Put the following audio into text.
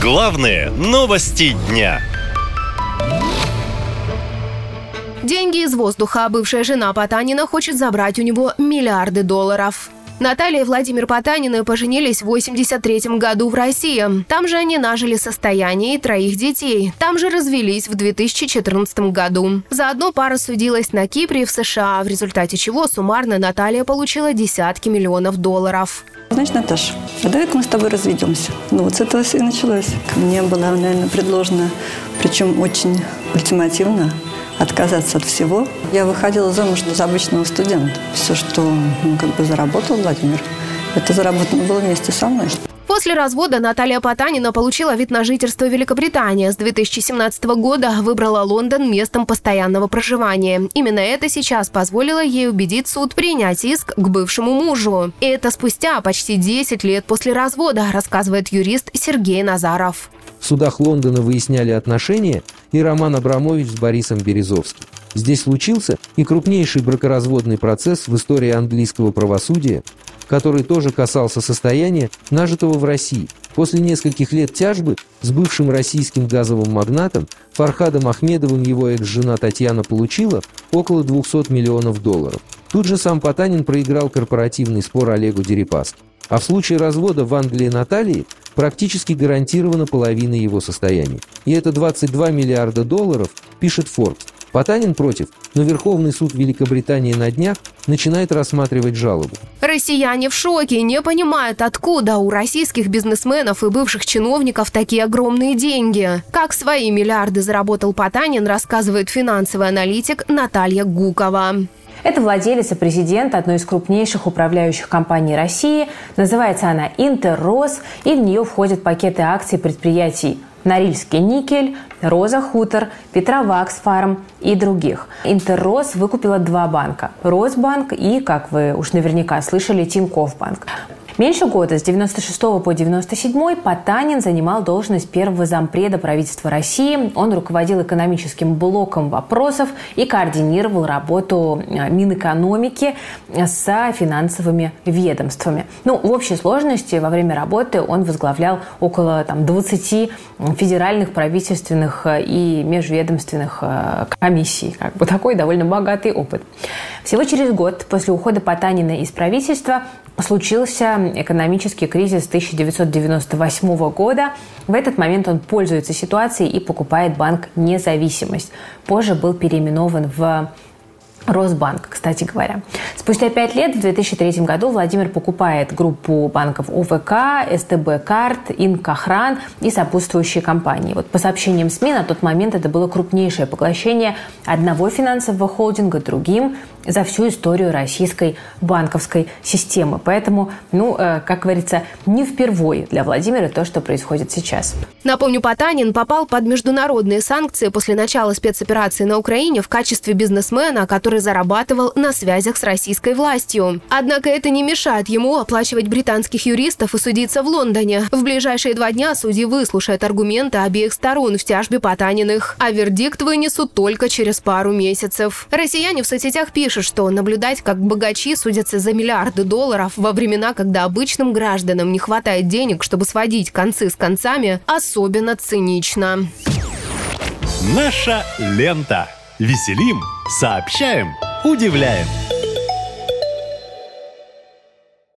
Главные новости дня. Деньги из воздуха. Бывшая жена Потанина хочет забрать у него миллиарды долларов. Наталья и Владимир Потанины поженились в 83 году в России. Там же они нажили состояние и троих детей. Там же развелись в 2014 году. Заодно пара судилась на Кипре и в США, в результате чего суммарно Наталья получила десятки миллионов долларов. Значит, Наташа, а давай-ка мы с тобой разведемся. Ну вот с этого все и началось. Мне было, наверное, предложено, причем очень ультимативно, отказаться от всего. Я выходила замуж за обычного студента. Все, что ну, как бы заработал Владимир, это заработано было вместе со мной. После развода Наталья Потанина получила вид на жительство Великобритании. С 2017 года выбрала Лондон местом постоянного проживания. Именно это сейчас позволило ей убедить суд принять иск к бывшему мужу. И это спустя почти 10 лет после развода, рассказывает юрист Сергей Назаров. В судах Лондона выясняли отношения и Роман Абрамович с Борисом Березовским. Здесь случился и крупнейший бракоразводный процесс в истории английского правосудия, который тоже касался состояния, нажитого в России. После нескольких лет тяжбы с бывшим российским газовым магнатом Фархадом Ахмедовым его экс-жена Татьяна получила около 200 миллионов долларов. Тут же сам Потанин проиграл корпоративный спор Олегу Дерипаске. А в случае развода в Англии Натальи практически гарантирована половина его состояния. И это 22 миллиарда долларов, пишет Forbes. Потанин против, но Верховный суд Великобритании на днях начинает рассматривать жалобу. Россияне в шоке, не понимают, откуда у российских бизнесменов и бывших чиновников такие огромные деньги. Как свои миллиарды заработал Потанин, рассказывает финансовый аналитик Наталья Гукова. Это владелец и президент одной из крупнейших управляющих компаний России. Называется она «Интеррос», и в нее входят пакеты акций предприятий Норильский никель, Роза Хутор, Петровакс Фарм и других. Интеррос выкупила два банка – Росбанк и, как вы уж наверняка слышали, Тинькофф банк. Меньше года, с 96 по 97 Потанин занимал должность первого зампреда правительства России. Он руководил экономическим блоком вопросов и координировал работу э, Минэкономики с финансовыми ведомствами. Ну, в общей сложности во время работы он возглавлял около там, 20 федеральных, правительственных э, и межведомственных э, комиссий. Как бы такой довольно богатый опыт. Всего через год после ухода Потанина из правительства случился экономический кризис 1998 года. В этот момент он пользуется ситуацией и покупает банк «Независимость». Позже был переименован в Росбанк, кстати говоря. Спустя пять лет, в 2003 году, Владимир покупает группу банков ОВК, СТБ Карт, Инкохран и сопутствующие компании. Вот по сообщениям СМИ, на тот момент это было крупнейшее поглощение одного финансового холдинга другим за всю историю российской банковской системы. Поэтому, ну, э, как говорится, не впервые для Владимира то, что происходит сейчас. Напомню, Потанин попал под международные санкции после начала спецоперации на Украине в качестве бизнесмена, который зарабатывал на связях с российской властью. Однако это не мешает ему оплачивать британских юристов и судиться в Лондоне. В ближайшие два дня судьи выслушают аргументы обеих сторон в тяжбе Потаниных, а вердикт вынесут только через пару месяцев. Россияне в соцсетях пишут, что наблюдать, как богачи судятся за миллиарды долларов во времена, когда обычным гражданам не хватает денег, чтобы сводить концы с концами, особенно цинично. Наша лента. Веселим, сообщаем, удивляем.